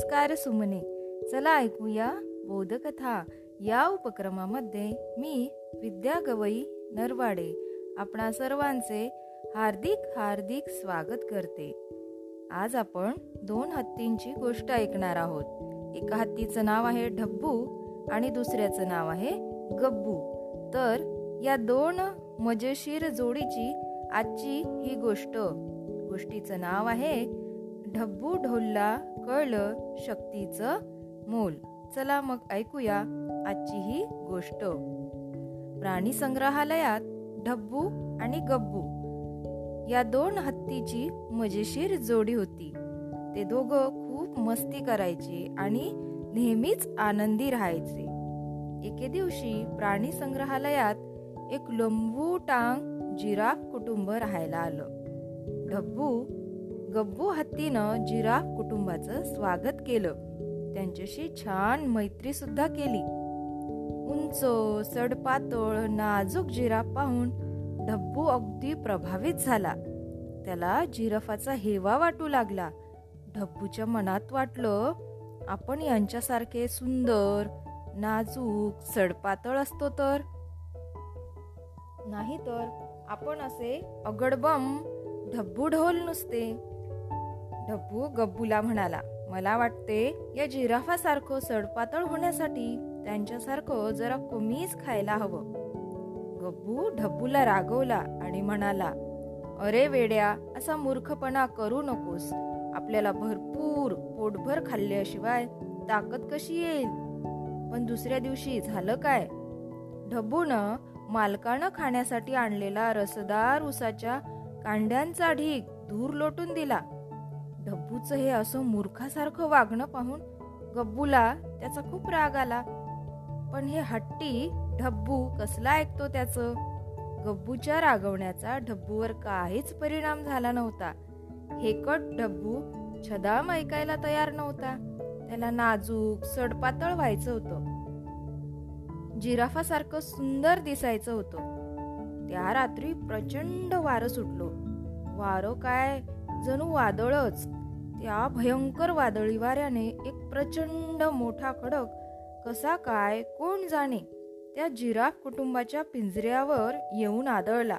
नमस्कार सुमने. चला ऐकूया बोधकथा. या उपक्रमामध्ये मी विद्या गवई नरवाडे आपणा सर्वांचे हार्दिक हार्दिक स्वागत करते. आज आपण दोन हत्तींची गोष्ट ऐकणार आहोत. एका हत्तीचं नाव आहे ढब्बू आणि दुसऱ्याचं नाव आहे गब्बू. तर या दोन मजेशीर जोडीची आजची ही गोष्ट. गोष्टीचं नाव आहे ढब्बू ढोलला कळलं शक्तीचं मोल. चला मग ऐकूया आजची ही गोष्ट. प्राणी संग्रहालयात ढब्बू आणि गब्बू या दोन हत्तीची मजेशीर जोडी होती. ते दोघं खूप मस्ती करायचे आणि नेहमीच आनंदी राहायचे. एके दिवशी प्राणी संग्रहालयात एक लंबू टांग जिराफ कुटुंब राहायला आलं. ढब्बू गब्बू हत्तीनं जिराफ कुटुंबाचं स्वागत केलं. त्यांच्याशी छान मैत्री सुद्धा केली. उंच सडपातळ नाजूक जिराफ पाहून ढब्बू अगदी प्रभावित झाला. त्याला जिराफाचा हेवा वाटू लागला. ढब्बूच्या मनात वाटलं आपण यांच्यासारखे सुंदर नाजूक सडपातळ असतो तर? नाही तर आपण असे अगडबम ढब्बू ढोल नुसते ढब्बू गब्बूला म्हणाला. मला वाटते या जिराफासारखं सडपातळ होण्यासाठी त्यांच्यासारखं जरा कमीच खायला हवं. गब्बू ढब्बूला रागवला आणि म्हणाला अरे वेड्या असा मूर्खपणा करू नकोस. आपल्याला भरपूर पोटभर खाल्ल्याशिवाय ताकद कशी येईल? पण दुसऱ्या दिवशी झालं काय? ढब्बूनं मालकानं खाण्यासाठी आणलेला रसदार उसाच्या कांड्यांचा ढीक धूर लोटून दिला. ढब्बूचं हे असं मूर्खासारखं वागणं पाहून गब्बूला त्याचा खूप राग आला. पण हे हट्टी ढब्बू कसला ऐकतो त्याचं? गब्बूच्या रागवण्याचा ढब्बूवर काहीच परिणाम झाला नव्हता. हेकट ढब्बू छदाम ऐकायला तयार नव्हता. त्याला नाजूक सडपातळ व्हायचं होतं. जिराफासारखं सुंदर दिसायचं होतं. त्या रात्री प्रचंड वारं सुटलो. वारं काय? जणू वादळच. त्या भयंकर वादळी वाऱ्याने एक प्रचंड मोठा खडक कसा काय कोण जाणे त्या जिराफ कुटुंबाच्या पिंजऱ्यावर येऊन आदळला.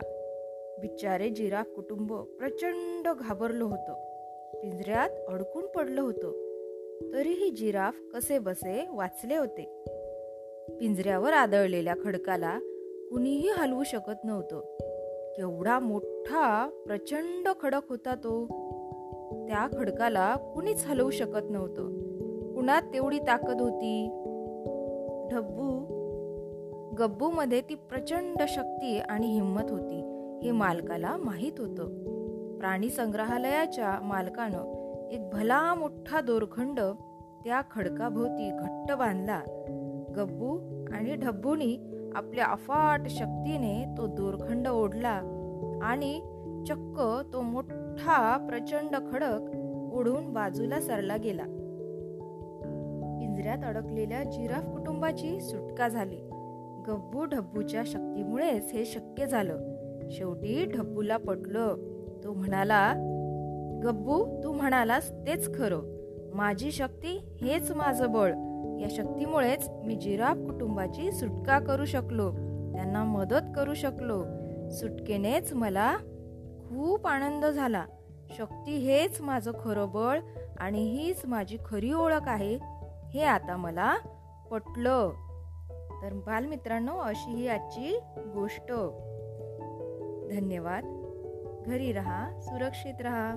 बिचारे जिराफ कुटुंब प्रचंड घाबरलं होतं. पिंजऱ्यात अडकून पडलं होतं. तरीही जिराफ कसे बसे वाचले होते. पिंजऱ्यावर आदळलेल्या खडकाला कुणीही हलवू शकत नव्हतं. केवढा मोठा प्रचंड खडक होता तो. त्या खडकाला कुणीच हलवू शकत नव्हतं. कुणात तेवढी ताकद होती? ढब्बू? गब्बू मध्ये ती प्रचंड शक्ती आणि हिंमत होती. हे मालकाला माहीत होतं. प्राणी संग्रहालयाच्या मालकानं एक भला मोठा दोरखंड त्या खडकाभोवती घट्ट बांधला. गब्बू आणि ढब्बूनी आपल्या अफाट शक्तीने तो दोरखंड ओढला आणि चक्क तो मोठा प्रचंड खडक ओढून बाजूला सरला गेला. पिंजऱ्यात अडकलेल्या जिराफ कुटुंबाची सुटका झाली. गब्बू ढब्बूच्या शक्तीमुळेच हे शक्य झालं. शेवटी ढब्बूला पटलं. तो म्हणाला गब्बू तू म्हणालास तेच खरं. माझी शक्ती हेच माझं बळ. या शक्तीमुळेच मी जिराफ कुटुंबाची सुटका करू शकलो. त्यांना मदत करू शकलो. सुटकेनेच मला खूप आनंद झाला. शक्ती हेच माझं खरं बळ आणि हीच माझी खरी ओळख आहे हे आता मला पटलं. तर बालमित्रांनो अशी ही आजची गोष्ट. धन्यवाद. घरी रहा सुरक्षित रहा.